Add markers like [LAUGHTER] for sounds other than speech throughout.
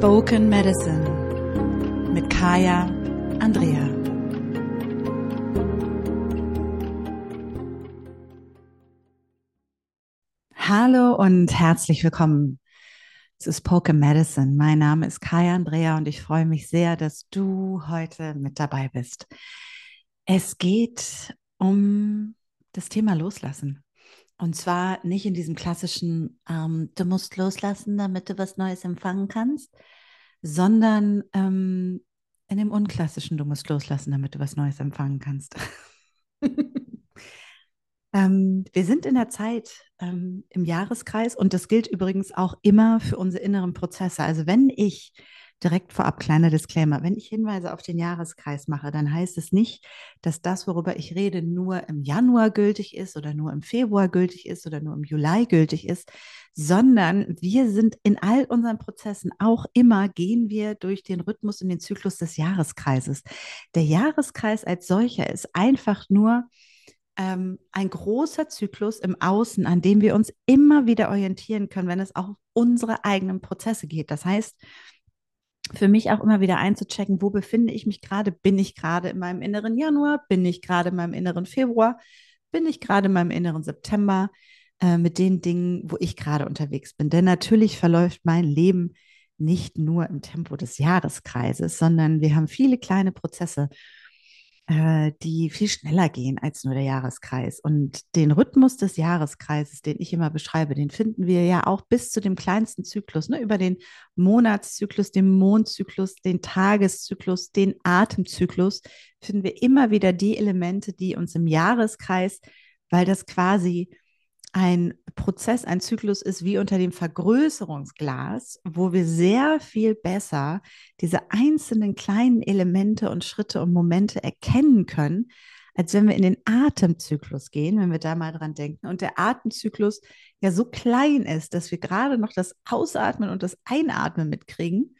Spoken Medicine mit Kaya Andrea. Hallo und herzlich willkommen zu Spoken Medicine. Mein Name ist Kaya Andrea und ich freue mich sehr, dass du heute mit dabei bist. Es geht um das Thema Loslassen. Und zwar nicht in diesem klassischen, ähm, du musst loslassen, damit du was Neues empfangen kannst, sondern ähm, in dem unklassischen, du musst loslassen, damit du was Neues empfangen kannst. [LAUGHS] ähm, wir sind in der Zeit ähm, im Jahreskreis und das gilt übrigens auch immer für unsere inneren Prozesse. Also wenn ich direkt vorab kleiner Disclaimer. Wenn ich Hinweise auf den Jahreskreis mache, dann heißt es nicht, dass das, worüber ich rede, nur im Januar gültig ist oder nur im Februar gültig ist oder nur im Juli gültig ist, sondern wir sind in all unseren Prozessen auch immer, gehen wir durch den Rhythmus und den Zyklus des Jahreskreises. Der Jahreskreis als solcher ist einfach nur ähm, ein großer Zyklus im Außen, an dem wir uns immer wieder orientieren können, wenn es auch unsere eigenen Prozesse geht. Das heißt, für mich auch immer wieder einzuchecken, wo befinde ich mich gerade? Bin ich gerade in meinem inneren Januar? Bin ich gerade in meinem inneren Februar? Bin ich gerade in meinem inneren September äh, mit den Dingen, wo ich gerade unterwegs bin? Denn natürlich verläuft mein Leben nicht nur im Tempo des Jahreskreises, sondern wir haben viele kleine Prozesse äh, die viel schneller gehen als nur der Jahreskreis. Und den Rhythmus des Jahreskreises, den ich immer beschreibe, den finden wir ja auch bis zu dem kleinsten Zyklus, ne? über den Monatszyklus, den Mondzyklus, den Tageszyklus, den Atemzyklus, finden wir immer wieder die Elemente, die uns im Jahreskreis, weil das quasi ein Prozess, ein Zyklus ist wie unter dem Vergrößerungsglas, wo wir sehr viel besser diese einzelnen kleinen Elemente und Schritte und Momente erkennen können, als wenn wir in den Atemzyklus gehen, wenn wir da mal dran denken. Und der Atemzyklus ja so klein ist, dass wir gerade noch das Ausatmen und das Einatmen mitkriegen.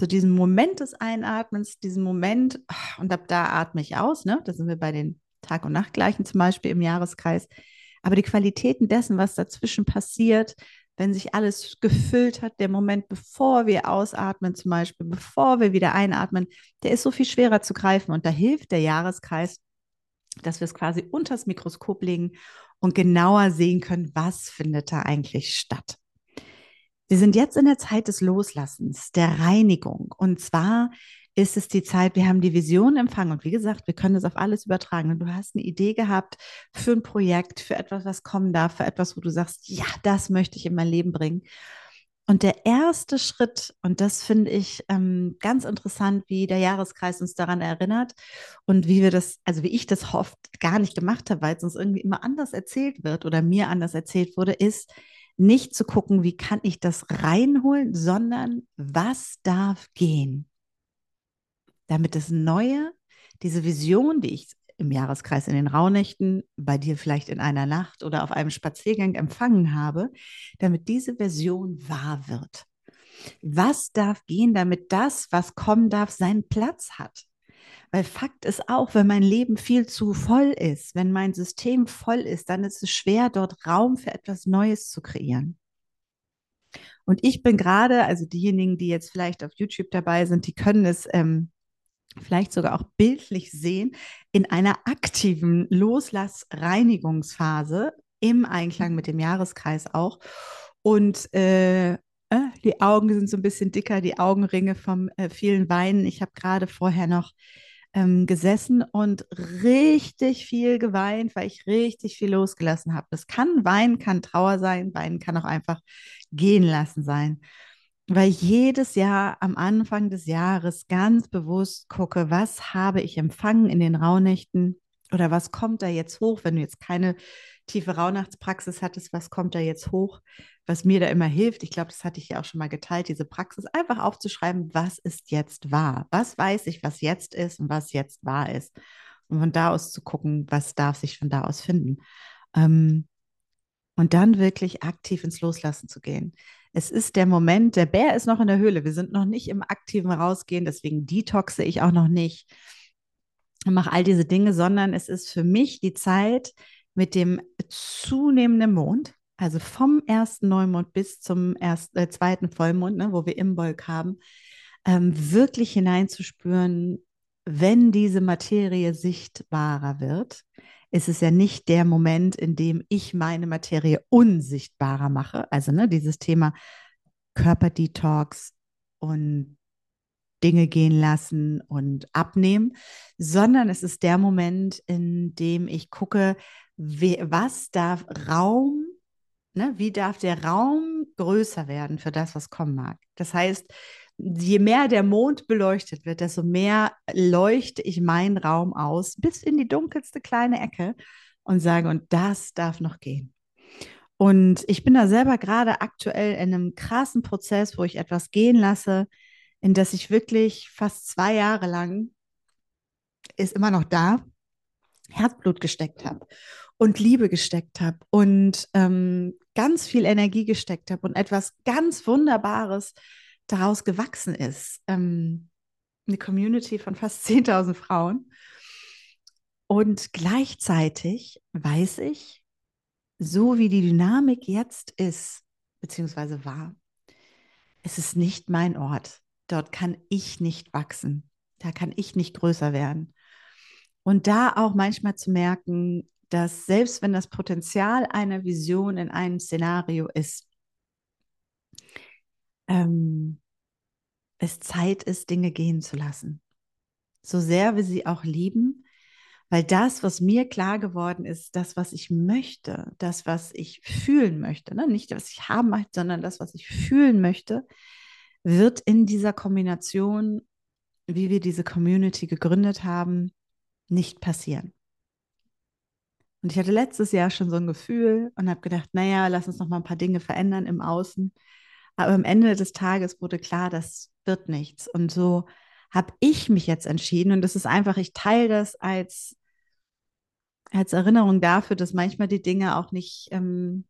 So diesen Moment des Einatmens, diesen Moment, und ab da atme ich aus, ne? Da sind wir bei den Tag- und Nachtgleichen zum Beispiel im Jahreskreis aber die Qualitäten dessen, was dazwischen passiert, wenn sich alles gefüllt hat, der Moment, bevor wir ausatmen, zum Beispiel, bevor wir wieder einatmen, der ist so viel schwerer zu greifen. Und da hilft der Jahreskreis, dass wir es quasi unters Mikroskop legen und genauer sehen können, was findet da eigentlich statt. Wir sind jetzt in der Zeit des Loslassens, der Reinigung. Und zwar ist es die Zeit, wir haben die Vision empfangen und wie gesagt, wir können das auf alles übertragen. Und du hast eine Idee gehabt für ein Projekt, für etwas, was kommen darf, für etwas, wo du sagst, ja, das möchte ich in mein Leben bringen. Und der erste Schritt, und das finde ich ähm, ganz interessant, wie der Jahreskreis uns daran erinnert und wie wir das, also wie ich das hofft, gar nicht gemacht habe, weil es uns irgendwie immer anders erzählt wird oder mir anders erzählt wurde, ist nicht zu gucken, wie kann ich das reinholen, sondern was darf gehen damit das Neue, diese Vision, die ich im Jahreskreis in den Rauhnächten, bei dir vielleicht in einer Nacht oder auf einem Spaziergang empfangen habe, damit diese Version wahr wird. Was darf gehen, damit das, was kommen darf, seinen Platz hat? Weil Fakt ist auch, wenn mein Leben viel zu voll ist, wenn mein System voll ist, dann ist es schwer, dort Raum für etwas Neues zu kreieren. Und ich bin gerade, also diejenigen, die jetzt vielleicht auf YouTube dabei sind, die können es ähm, vielleicht sogar auch bildlich sehen, in einer aktiven Loslass-Reinigungsphase im Einklang mit dem Jahreskreis auch. Und äh, äh, die Augen sind so ein bisschen dicker, die Augenringe vom äh, vielen Weinen. Ich habe gerade vorher noch ähm, gesessen und richtig viel geweint, weil ich richtig viel losgelassen habe. Das kann Weinen, kann Trauer sein, Weinen kann auch einfach gehen lassen sein weil jedes Jahr am Anfang des Jahres ganz bewusst gucke, was habe ich empfangen in den Rauhnächten oder was kommt da jetzt hoch, wenn du jetzt keine tiefe Rauhnachtspraxis hattest, was kommt da jetzt hoch, was mir da immer hilft. Ich glaube, das hatte ich ja auch schon mal geteilt, diese Praxis, einfach aufzuschreiben, was ist jetzt wahr, was weiß ich, was jetzt ist und was jetzt wahr ist. Und von da aus zu gucken, was darf sich von da aus finden. Ähm, und dann wirklich aktiv ins Loslassen zu gehen. Es ist der Moment, der Bär ist noch in der Höhle. Wir sind noch nicht im aktiven Rausgehen, deswegen detoxe ich auch noch nicht, mache all diese Dinge, sondern es ist für mich die Zeit mit dem zunehmenden Mond. also vom ersten Neumond bis zum ersten, äh, zweiten Vollmond, ne, wo wir Imbolg haben, ähm, wirklich hineinzuspüren, wenn diese Materie sichtbarer wird, ist es ja nicht der Moment, in dem ich meine Materie unsichtbarer mache. Also ne, dieses Thema Körperdetox und Dinge gehen lassen und abnehmen, sondern es ist der Moment, in dem ich gucke, wie, was darf Raum, ne, wie darf der Raum größer werden für das, was kommen mag. Das heißt, je mehr der Mond beleuchtet wird, desto mehr leuchte ich meinen Raum aus, bis in die dunkelste kleine Ecke und sage, und das darf noch gehen. Und ich bin da selber gerade aktuell in einem krassen Prozess, wo ich etwas gehen lasse, in das ich wirklich fast zwei Jahre lang ist immer noch da, Herzblut gesteckt habe und Liebe gesteckt habe und ähm, ganz viel Energie gesteckt habe und etwas ganz Wunderbares daraus gewachsen ist. Ähm, eine Community von fast [LAUGHS] 10.000 Frauen. Und gleichzeitig weiß ich, so wie die Dynamik jetzt ist, beziehungsweise war, es ist nicht mein Ort. Dort kann ich nicht wachsen. Da kann ich nicht größer werden. Und da auch manchmal zu merken, dass selbst wenn das Potenzial einer Vision in einem Szenario ist, ähm, es Zeit ist, Dinge gehen zu lassen. So sehr wir sie auch lieben, weil das, was mir klar geworden ist, das, was ich möchte, das, was ich fühlen möchte, ne? nicht was ich haben möchte, sondern das, was ich fühlen möchte, wird in dieser Kombination, wie wir diese Community gegründet haben, nicht passieren. Und ich hatte letztes Jahr schon so ein Gefühl und habe gedacht, naja, lass uns noch mal ein paar Dinge verändern im Außen. Aber am Ende des Tages wurde klar, das wird nichts. Und so habe ich mich jetzt entschieden. Und das ist einfach, ich teile das als, als Erinnerung dafür, dass manchmal die Dinge auch nicht, ähm,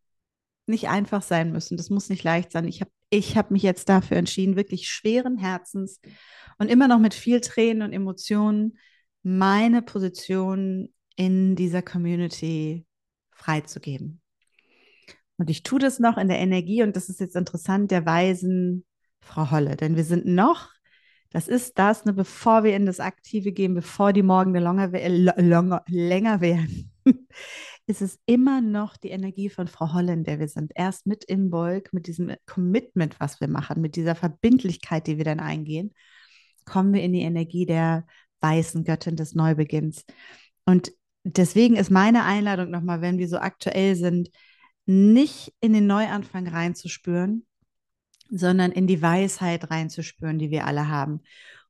nicht einfach sein müssen. Das muss nicht leicht sein. Ich habe ich hab mich jetzt dafür entschieden, wirklich schweren Herzens und immer noch mit viel Tränen und Emotionen meine Position in dieser Community freizugeben. Und ich tue das noch in der Energie, und das ist jetzt interessant, der weisen Frau Holle. Denn wir sind noch, das ist das, ne, bevor wir in das Aktive gehen, bevor die Morgende longer, longer, länger werden, [LAUGHS] ist es immer noch die Energie von Frau Holle, in der wir sind. Erst mit im Bolk, mit diesem Commitment, was wir machen, mit dieser Verbindlichkeit, die wir dann eingehen, kommen wir in die Energie der weißen Göttin des Neubeginns. Und deswegen ist meine Einladung nochmal, wenn wir so aktuell sind, nicht in den Neuanfang reinzuspüren, sondern in die Weisheit reinzuspüren, die wir alle haben.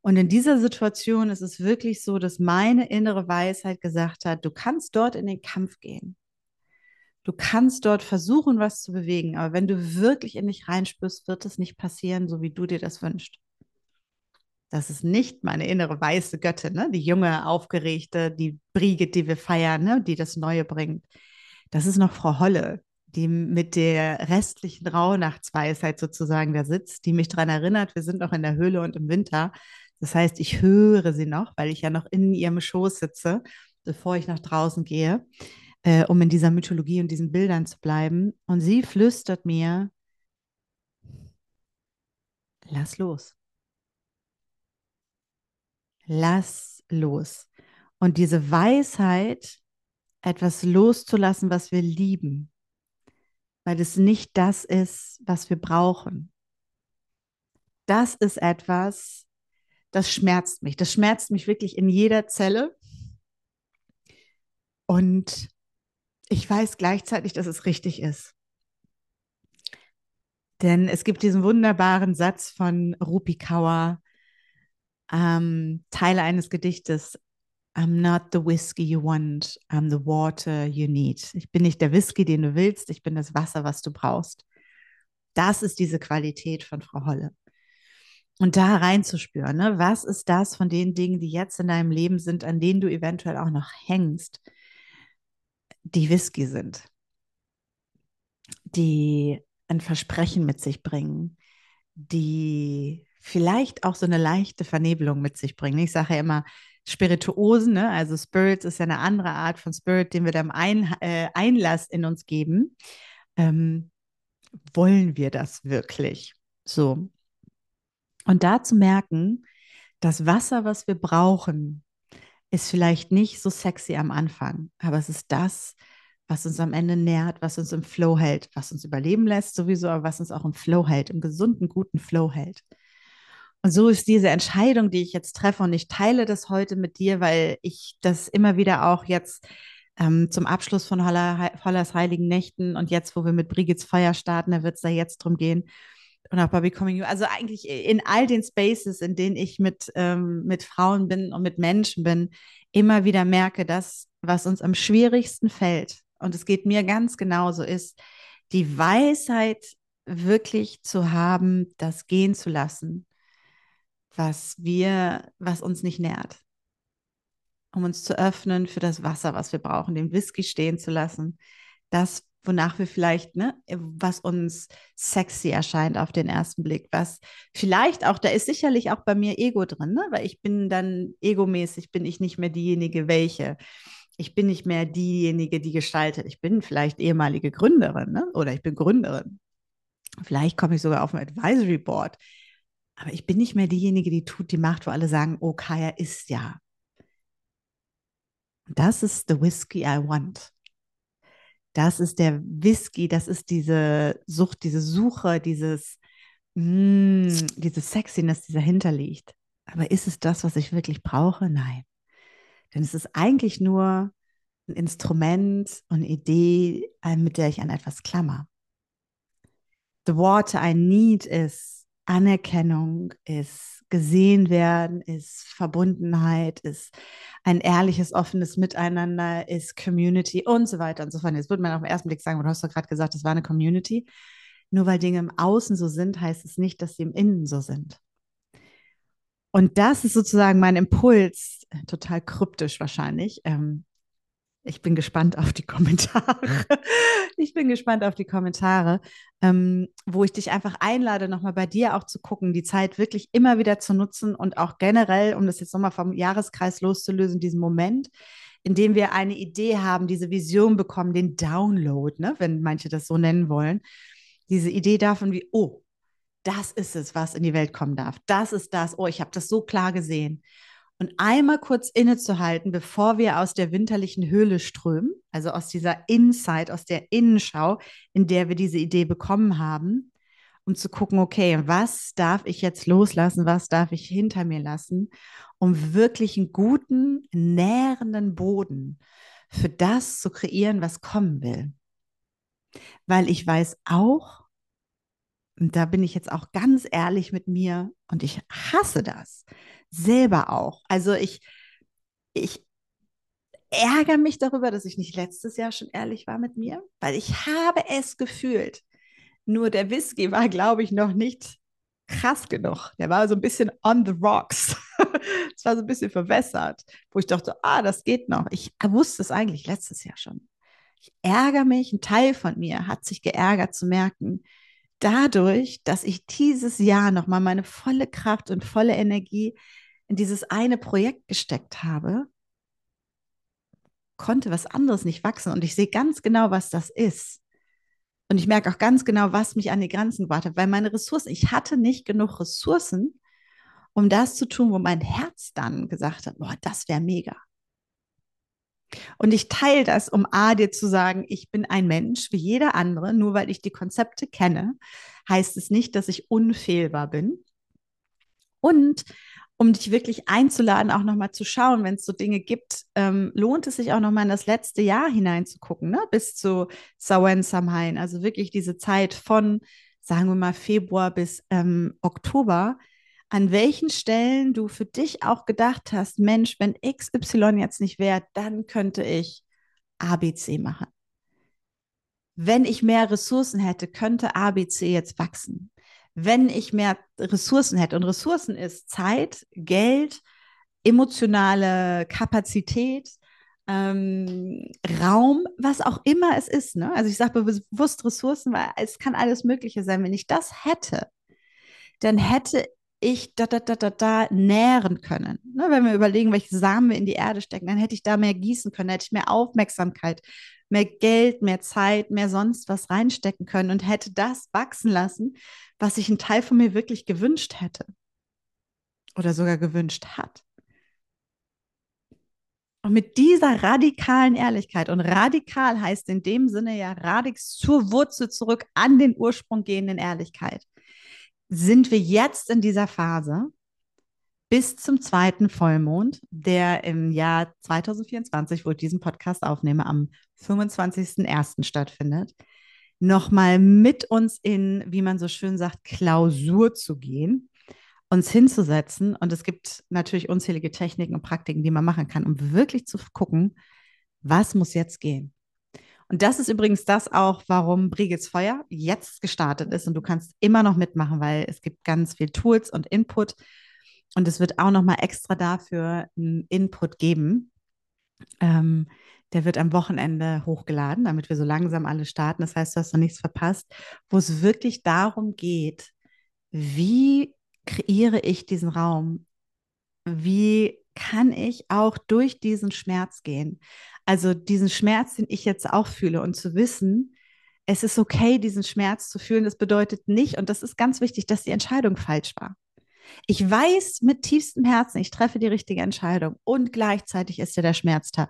Und in dieser Situation ist es wirklich so, dass meine innere Weisheit gesagt hat, du kannst dort in den Kampf gehen. Du kannst dort versuchen, was zu bewegen, aber wenn du wirklich in dich reinspürst, wird es nicht passieren, so wie du dir das wünschst. Das ist nicht meine innere weiße Göttin, ne? die junge, aufgeregte, die Brigitte, die wir feiern, ne? die das Neue bringt. Das ist noch Frau Holle, die mit der restlichen Rauhnachtsweisheit sozusagen da sitzt, die mich daran erinnert, wir sind noch in der Höhle und im Winter. Das heißt, ich höre sie noch, weil ich ja noch in ihrem Schoß sitze, bevor ich nach draußen gehe, äh, um in dieser Mythologie und diesen Bildern zu bleiben. Und sie flüstert mir, lass los. Lass los. Und diese Weisheit, etwas loszulassen, was wir lieben, weil es nicht das ist, was wir brauchen. Das ist etwas, das schmerzt mich. Das schmerzt mich wirklich in jeder Zelle. Und ich weiß gleichzeitig, dass es richtig ist. Denn es gibt diesen wunderbaren Satz von Rupi Kaur, ähm, Teile eines Gedichtes, I'm not the whiskey you want, I'm the water you need. Ich bin nicht der Whisky, den du willst, ich bin das Wasser, was du brauchst. Das ist diese Qualität von Frau Holle. Und da reinzuspüren, ne? was ist das von den Dingen, die jetzt in deinem Leben sind, an denen du eventuell auch noch hängst, die Whisky sind, die ein Versprechen mit sich bringen, die vielleicht auch so eine leichte Vernebelung mit sich bringen. Ich sage ja immer, Spirituosen, ne? also Spirits ist ja eine andere Art von Spirit, den wir dann Ein, äh, Einlass in uns geben. ähm, wollen wir das wirklich? So. Und da zu merken, das Wasser, was wir brauchen, ist vielleicht nicht so sexy am Anfang, aber es ist das, was uns am Ende nährt, was uns im Flow hält, was uns überleben lässt, sowieso, aber was uns auch im Flow hält, im gesunden, guten Flow hält. Und so ist diese Entscheidung, die ich jetzt treffe, und ich teile das heute mit dir, weil ich das immer wieder auch jetzt ähm, zum Abschluss von Holler, Hollers Heiligen Nächten und jetzt, wo wir mit Brigids Feuer starten, da wird es da jetzt drum gehen. Und auch bei Becoming You. Also eigentlich in all den Spaces, in denen ich mit, ähm, mit Frauen bin und mit Menschen bin, immer wieder merke, dass was uns am schwierigsten fällt, und es geht mir ganz genauso, ist die Weisheit wirklich zu haben, das gehen zu lassen, was wir, was uns nicht nährt um uns zu öffnen für das Wasser, was wir brauchen, den Whisky stehen zu lassen, das, wonach wir vielleicht, ne, was uns sexy erscheint auf den ersten Blick, was vielleicht auch, da ist sicherlich auch bei mir Ego drin, ne, weil ich bin dann egomäßig, bin ich nicht mehr diejenige, welche. Ich bin nicht mehr diejenige, die gestaltet. Ich bin vielleicht ehemalige Gründerin, ne? oder ich bin Gründerin. Vielleicht komme ich sogar auf ein Advisory Board. Aber ich bin nicht mehr diejenige, die tut, die macht, wo alle sagen, oh, Kaya ist ja. Das ist the whiskey I want. Das ist der Whisky, das ist diese Sucht, diese Suche, dieses, mm, diese Sexiness, die dahinter liegt. Aber ist es das, was ich wirklich brauche? Nein. Denn es ist eigentlich nur ein Instrument und eine Idee, äh, mit der ich an etwas klammer. The water I need is Anerkennung, ist gesehen werden, ist Verbundenheit, ist ein ehrliches, offenes Miteinander, ist Community und so weiter und so fort. Jetzt würde man auf den ersten Blick sagen, du hast doch gerade gesagt, das war eine Community. Nur weil Dinge im Außen so sind, heißt es nicht, dass sie im Innen so sind. Und das ist sozusagen mein Impuls, total kryptisch wahrscheinlich, ähm, ich bin gespannt auf die Kommentare. [LAUGHS] ich bin gespannt auf die Kommentare, ähm, wo ich dich einfach einlade, nochmal bei dir auch zu gucken, die Zeit wirklich immer wieder zu nutzen und auch generell, um das jetzt nochmal vom Jahreskreis loszulösen, diesen Moment, in dem wir eine Idee haben, diese Vision bekommen, den Download, ne, wenn manche das so nennen wollen. Diese Idee davon wie, oh, das ist es, was in die Welt kommen darf. Das ist das. Oh, ich habe das so klar gesehen und einmal kurz innezuhalten, bevor wir aus der winterlichen Höhle strömen, also aus dieser Insight, aus der Innenschau, in der wir diese Idee bekommen haben, um zu gucken, okay, was darf ich jetzt loslassen, was darf ich hinter mir lassen, um wirklich einen guten, nährenden Boden für das zu kreieren, was kommen will. Weil ich weiß auch, und da bin ich jetzt auch ganz ehrlich mit mir, und ich hasse das, selber auch. Also ich, ich ärgere mich darüber, dass ich nicht letztes Jahr schon ehrlich war mit mir, weil ich habe es gefühlt. Nur der Whisky war, glaube ich, noch nicht krass genug. Der war so ein bisschen on the rocks. [LAUGHS] Es war so ein bisschen verwässert, wo ich dachte, ah, das geht noch. Ich wusste es eigentlich letztes Jahr schon. Ich ärgere mich, ein Teil von mir hat sich geärgert zu merken, dadurch, dass ich dieses Jahr nochmal meine volle Kraft und volle Energie in dieses eine Projekt gesteckt habe, konnte was anderes nicht wachsen. Und ich sehe ganz genau, was das ist. Und ich merke auch ganz genau, was mich an die Grenzen gebracht hat, weil meine Ressourcen, ich hatte nicht genug Ressourcen, um das zu tun, wo mein Herz dann gesagt hat, boah, das wäre mega. Und ich teile das, um A, dir zu sagen, ich bin ein Mensch wie jeder andere, nur weil ich die Konzepte kenne, heißt es nicht, dass ich unfehlbar bin. Und um dich wirklich einzuladen, auch nochmal zu schauen, wenn es so Dinge gibt, ähm, lohnt es sich auch nochmal in das letzte Jahr hineinzugucken, ne? bis zu Sawen Samhain. Also wirklich diese Zeit von, sagen wir mal, Februar bis ähm, Oktober, an welchen Stellen du für dich auch gedacht hast, Mensch, wenn XY jetzt nicht wäre, dann könnte ich ABC machen. Wenn ich mehr Ressourcen hätte, könnte ABC jetzt wachsen wenn ich mehr Ressourcen hätte. Und Ressourcen ist Zeit, Geld, emotionale Kapazität, ähm, Raum, was auch immer es ist. Ne? Also ich sage bewusst Ressourcen, weil es kann alles Mögliche sein. Wenn ich das hätte, dann hätte ich da, da, da, da, da nähren können. Ne? Wenn wir überlegen, welche Samen wir in die Erde stecken, dann hätte ich da mehr gießen können, hätte ich mehr Aufmerksamkeit mehr Geld, mehr Zeit, mehr sonst was reinstecken können und hätte das wachsen lassen, was sich ein Teil von mir wirklich gewünscht hätte oder sogar gewünscht hat. Und mit dieser radikalen Ehrlichkeit, und radikal heißt in dem Sinne ja radix zur Wurzel zurück an den Ursprung gehenden Ehrlichkeit, sind wir jetzt in dieser Phase bis zum zweiten Vollmond, der im Jahr 2024, wo ich diesen Podcast aufnehme, am 25.01. stattfindet, nochmal mit uns in, wie man so schön sagt, Klausur zu gehen uns hinzusetzen. Und es gibt natürlich unzählige Techniken und Praktiken, die man machen kann, um wirklich zu gucken, was muss jetzt gehen. Und das ist übrigens das auch, warum Brigits Feuer jetzt gestartet ist. Und du kannst immer noch mitmachen, weil es gibt ganz viel Tools und Input. Und es wird auch noch mal extra dafür einen Input geben. Ähm, der wird am Wochenende hochgeladen, damit wir so langsam alle starten. Das heißt, du hast noch nichts verpasst, wo es wirklich darum geht, wie kreiere ich diesen Raum? Wie kann ich auch durch diesen Schmerz gehen? Also diesen Schmerz, den ich jetzt auch fühle und zu wissen, es ist okay, diesen Schmerz zu fühlen. Das bedeutet nicht, und das ist ganz wichtig, dass die Entscheidung falsch war. Ich weiß mit tiefstem Herzen, ich treffe die richtige Entscheidung und gleichzeitig ist ja der Schmerz da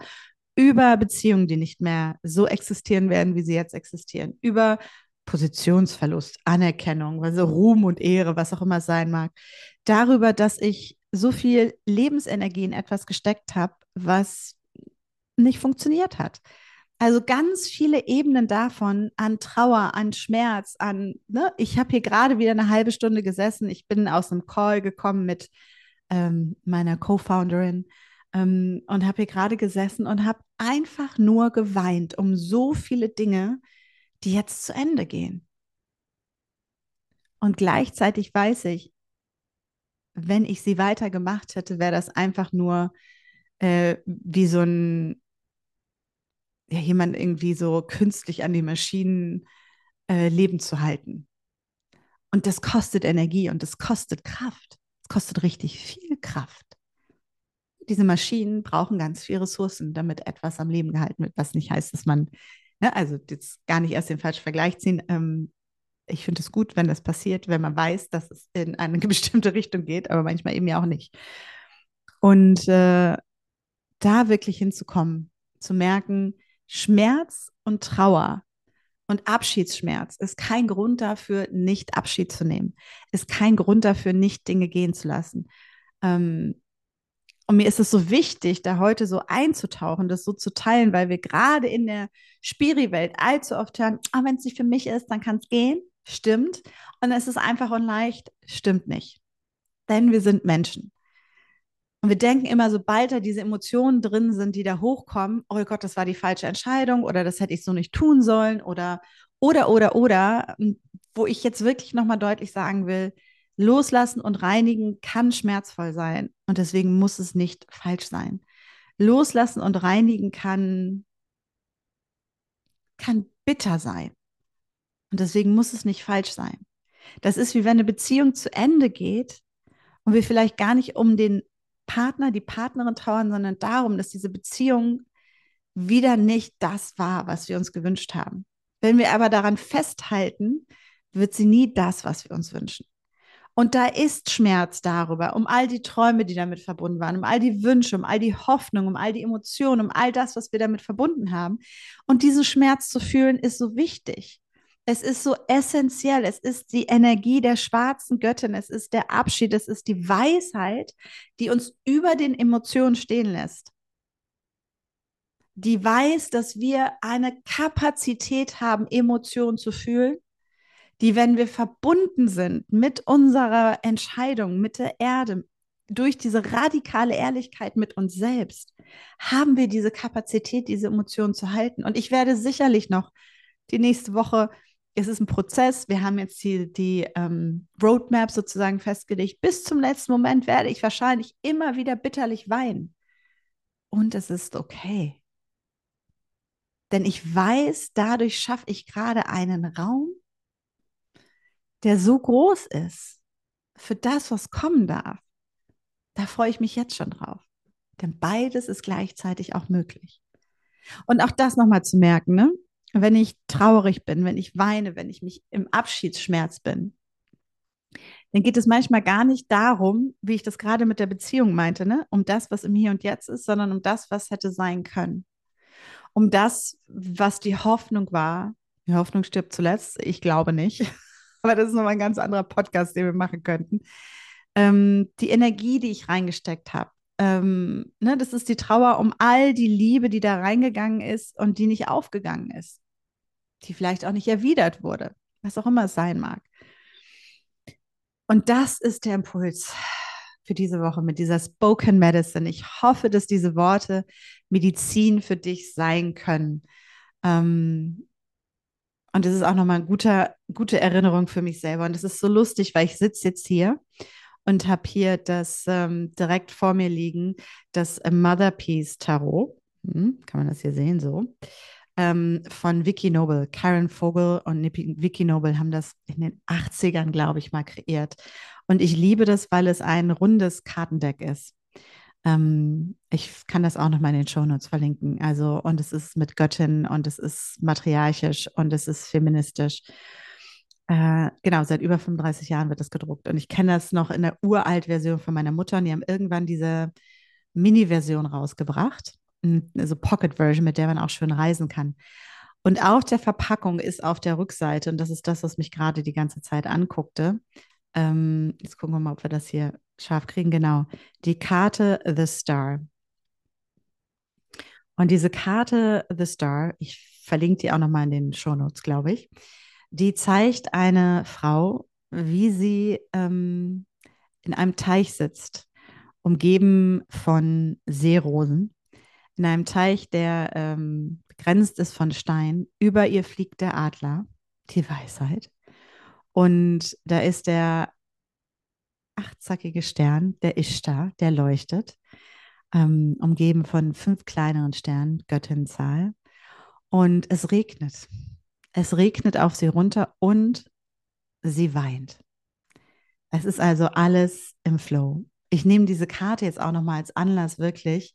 über Beziehungen, die nicht mehr so existieren werden, wie sie jetzt existieren, über Positionsverlust, Anerkennung, also Ruhm und Ehre, was auch immer sein mag, darüber, dass ich so viel Lebensenergie in etwas gesteckt habe, was nicht funktioniert hat. Also ganz viele Ebenen davon an Trauer, an Schmerz, an, ne, ich habe hier gerade wieder eine halbe Stunde gesessen. Ich bin aus einem Call gekommen mit ähm, meiner Co-Founderin ähm, und habe hier gerade gesessen und habe einfach nur geweint um so viele Dinge, die jetzt zu Ende gehen. Und gleichzeitig weiß ich, wenn ich sie weiter gemacht hätte, wäre das einfach nur äh, wie so ein, ja, jemand irgendwie so künstlich an die Maschinen äh, leben zu halten. Und das kostet Energie und das kostet Kraft. Es kostet richtig viel Kraft. Diese Maschinen brauchen ganz viel Ressourcen, damit etwas am Leben gehalten wird, was nicht heißt, dass man Ne? Also jetzt gar nicht erst den falschen Vergleich ziehen. Ähm, ich finde es gut, wenn das passiert, wenn man weiß, dass es in eine [LAUGHS] bestimmte Richtung geht, aber manchmal eben ja auch nicht. Und äh, da wirklich hinzukommen, zu merken, Schmerz und Trauer und Abschiedsschmerz ist kein Grund dafür, nicht Abschied zu nehmen, ist kein Grund dafür, nicht Dinge gehen zu lassen. Ähm, und mir ist es so wichtig, da heute so einzutauchen, das so zu teilen, weil wir gerade in der Spiri-Welt allzu oft hören, ah, wenn es nicht für mich ist, dann kann es gehen. Stimmt. Und es ist einfach und leicht. Stimmt nicht. Denn wir sind Menschen. Und wir denken immer, sobald da diese Emotionen drin sind, die da hochkommen, oh Gott, das war die falsche Entscheidung oder das hätte ich so nicht tun sollen oder, oder, oder, oder, wo ich jetzt wirklich nochmal deutlich sagen will, Loslassen und reinigen kann schmerzvoll sein und deswegen muss es nicht falsch sein. Loslassen und reinigen kann, kann bitter sein und deswegen muss es nicht falsch sein. Das ist wie wenn eine Beziehung zu Ende geht und wir vielleicht gar nicht um den Partner, die Partnerin trauern, sondern darum, dass diese Beziehung wieder nicht das war, was wir uns gewünscht haben. Wenn wir aber daran festhalten, wird sie nie das, was wir uns wünschen. Und da ist Schmerz darüber, um all die Träume, die damit verbunden waren, um all die Wünsche, um all die Hoffnung, um all die Emotionen, um all das, was wir damit verbunden haben. Und diesen Schmerz zu fühlen, ist so wichtig. Es ist so essentiell. Es ist die Energie der schwarzen Göttin. Es ist der Abschied. Es ist die Weisheit, die uns über den Emotionen stehen lässt. Die weiß, dass wir eine Kapazität haben, Emotionen zu fühlen die, wenn wir verbunden sind mit unserer Entscheidung, mit der Erde, durch diese radikale Ehrlichkeit mit uns selbst, haben wir diese Kapazität, diese Emotionen zu halten. Und ich werde sicherlich noch die nächste Woche, es ist ein Prozess, wir haben jetzt die, die ähm, Roadmap sozusagen festgelegt. Bis zum letzten Moment werde ich wahrscheinlich immer wieder bitterlich weinen. Und es ist okay. Denn ich weiß, dadurch schaffe ich gerade einen Raum, der so groß ist für das, was kommen darf, da freue ich mich jetzt schon drauf. Denn beides ist gleichzeitig auch möglich. Und auch das nochmal zu merken, ne? Wenn ich traurig bin, wenn ich weine, wenn ich mich im Abschiedsschmerz bin, dann geht es manchmal gar nicht darum, wie ich das gerade mit der Beziehung meinte, ne? um das, was im Hier und Jetzt ist, sondern um das, was hätte sein können. Um das, was die Hoffnung war. Die Hoffnung stirbt zuletzt. Ich glaube nicht. [LAUGHS] Aber das ist nochmal ein ganz anderer Podcast, den wir machen könnten. Ähm, die Energie, die ich reingesteckt habe. Ähm, ne, das ist die Trauer um all die Liebe, die da reingegangen ist und die nicht aufgegangen ist. Die vielleicht auch nicht erwidert wurde. Was auch immer es sein mag. Und das ist der Impuls für diese Woche mit dieser Spoken Medicine. Ich hoffe, dass diese Worte Medizin für dich sein können. Ähm, und das ist auch nochmal eine gute, Erinnerung für mich selber. Und es ist so lustig, weil ich sitze jetzt hier und habe hier das ähm, direkt vor mir liegen, das Mother Peace Tarot. Hm, kann man das hier sehen so? ähm, von Vicky Noble. Karen Vogel und Vicky Noble haben das in den 80ern, glaube ich, mal kreiert. Und ich liebe das, weil es ein rundes Kartendeck ist. Ähm, ich kann das auch noch mal in den Shownotes verlinken. Also, und es ist mit Göttin und es ist matriarchisch und es ist feministisch. Äh, genau, seit über 35 Jahren wird das gedruckt. Und ich kenne das noch in der uralt Version von meiner Mutter. Und die haben irgendwann diese Mini-Version rausgebracht also Pocket Version, mit der man auch schön reisen kann. Und auf der Verpackung ist auf der Rückseite, und das ist das, was mich gerade die ganze Zeit anguckte. Ähm, jetzt gucken wir mal, ob wir das hier scharf kriegen. Genau. Die Karte The Star. Und diese Karte The Star, ich verlinke die auch nochmal in den Shownotes, glaube ich, die zeigt eine Frau, wie sie ähm, in einem Teich sitzt, umgeben von Seerosen in einem Teich, der ähm, begrenzt ist von Stein. Über ihr fliegt der Adler, die Weisheit. Und da ist der achtzackige Stern, der Ishtar, der leuchtet, ähm, umgeben von fünf kleineren Sternen, Göttinzahl. Und es regnet. Es regnet auf sie runter und sie weint. Es ist also alles im Flow. Ich nehme diese Karte jetzt auch nochmal als Anlass, wirklich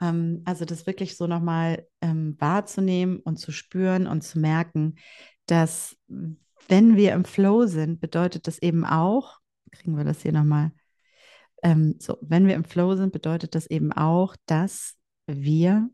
ähm, also das wirklich so nochmal ähm, wahrzunehmen und zu spüren und zu merken, dass wenn wir im Flow sind, bedeutet das eben auch, kriegen wir das hier nochmal, ähm, so, wenn wir im Flow sind, bedeutet das eben auch, dass wir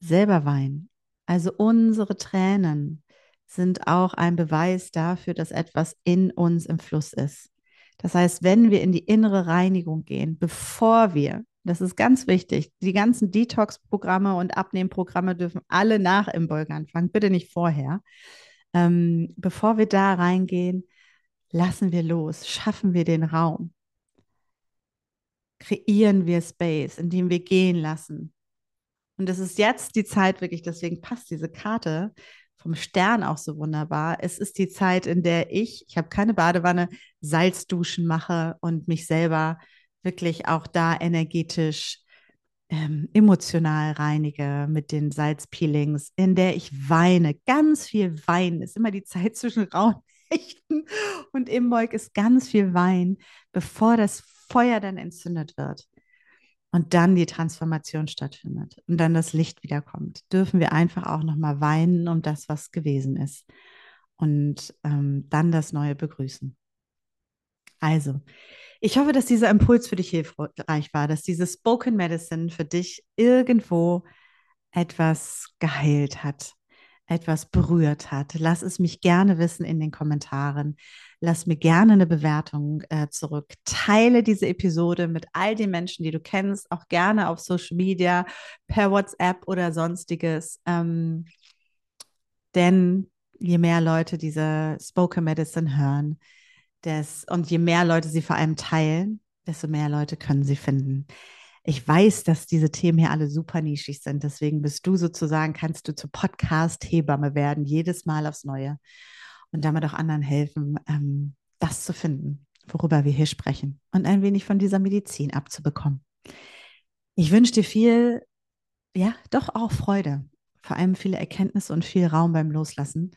selber weinen. Also unsere Tränen sind auch ein Beweis dafür, dass etwas in uns im Fluss ist. Das heißt, wenn wir in die innere Reinigung gehen, bevor wir das ist ganz wichtig. Die ganzen Detox-Programme und Abnehmprogramme dürfen alle nach im Imbolg anfangen, bitte nicht vorher. Ähm, bevor wir da reingehen, lassen wir los, schaffen wir den Raum, kreieren wir Space, in dem wir gehen lassen. Und es ist jetzt die Zeit wirklich, deswegen passt diese Karte vom Stern auch so wunderbar. Es ist die Zeit, in der ich, ich habe keine Badewanne, Salzduschen mache und mich selber wirklich auch da energetisch, ähm, emotional reinige mit den Salzpeelings, in der ich weine. Ganz viel Wein ist immer die Zeit zwischen Raunächten und Imbolg ist ganz viel Wein, bevor das Feuer dann entzündet wird und dann die Transformation stattfindet und dann das Licht wiederkommt, dürfen wir einfach auch nochmal weinen um das, was gewesen ist und ähm, dann das Neue begrüßen. Also, ich hoffe, dass dieser Impuls für dich hilfreich war, dass diese Spoken Medicine für dich irgendwo etwas geheilt hat, etwas berührt hat. Lass es mich gerne wissen in den Kommentaren. Lass mir gerne eine Bewertung äh, zurück. Teile diese Episode mit all den Menschen, die du kennst, auch gerne auf Social Media, per WhatsApp oder sonstiges. Ähm, denn je mehr Leute diese Spoken Medicine hören, des, und je mehr Leute sie vor allem teilen, desto mehr Leute können sie finden. Ich weiß, dass diese Themen hier alle super nischig sind. Deswegen bist du sozusagen, kannst du zur Podcast-Hebamme werden, jedes Mal aufs Neue. Und damit auch anderen helfen, ähm, das zu finden, worüber wir hier sprechen. Und ein wenig von dieser Medizin abzubekommen. Ich wünsche dir viel, ja, doch auch Freude. Vor allem viele Erkenntnisse und viel Raum beim Loslassen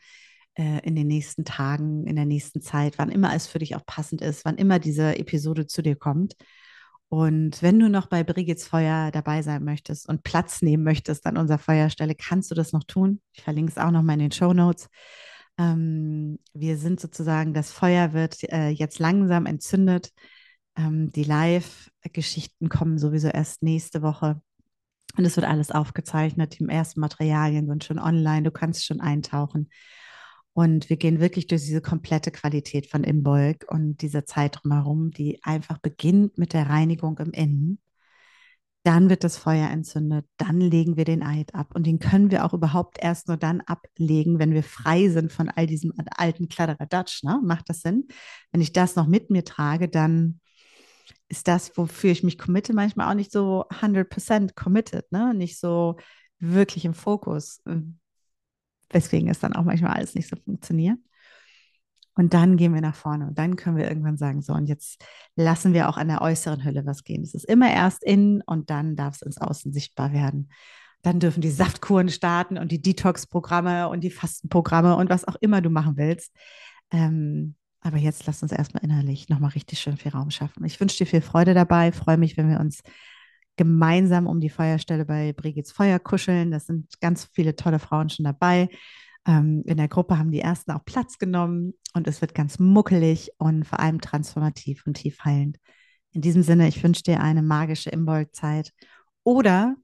äh, in den nächsten Tagen, in der nächsten Zeit, wann immer es für dich auch passend ist, wann immer diese Episode zu dir kommt. Und wenn du noch bei Brigids Feuer dabei sein möchtest und Platz nehmen möchtest an unserer Feuerstelle, kannst du das noch tun. Ich verlinke es auch noch mal in den Show Notes. Ähm, wir sind sozusagen, das Feuer wird äh, jetzt langsam entzündet. Ähm, die Live-Geschichten kommen sowieso erst nächste Woche. Und es wird alles aufgezeichnet. Die ersten Materialien sind schon online. Du kannst schon eintauchen. Und wir gehen wirklich durch diese komplette Qualität von Imbolg und diese Zeit drumherum, die einfach beginnt mit der Reinigung im Innen. Dann wird das Feuer entzündet, dann legen wir den Eid ab. Und den können wir auch überhaupt erst nur dann ablegen, wenn wir frei sind von all diesem alten Kladderadatsch. Ne? Macht das Sinn? Wenn ich das noch mit mir trage, dann ist das, wofür ich mich committe, manchmal auch nicht so 100% committed, ne? nicht so wirklich im Fokus. Weswegen es dann auch manchmal alles nicht so funktioniert. Und dann gehen wir nach vorne und dann können wir irgendwann sagen, so, und jetzt lassen wir auch an der äußeren Hülle was gehen. Es ist immer erst innen und dann darf es ins Außen sichtbar werden. Dann dürfen die Saftkuren starten und die Detox-Programme und die Fastenprogramme und was auch immer du machen willst. Ähm, aber jetzt lass uns erstmal innerlich nochmal richtig schön viel Raum schaffen. Ich wünsche dir viel Freude dabei. Freue mich, wenn wir uns gemeinsam um die Feuerstelle bei Brigids Feuer kuscheln. Das sind ganz viele tolle Frauen schon dabei. Ähm, in der Gruppe haben die ersten auch Platz genommen und es wird ganz muckelig und vor allem transformativ und tief heilend. In diesem Sinne, ich wünsche dir eine magische Imbolg-Zeit oder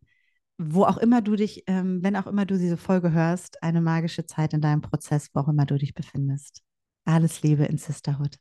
wo auch immer du dich, ähm, wenn auch immer du diese Folge hörst, eine magische Zeit in deinem Prozess, wo auch immer du dich befindest. Alles Liebe in Sisterhood.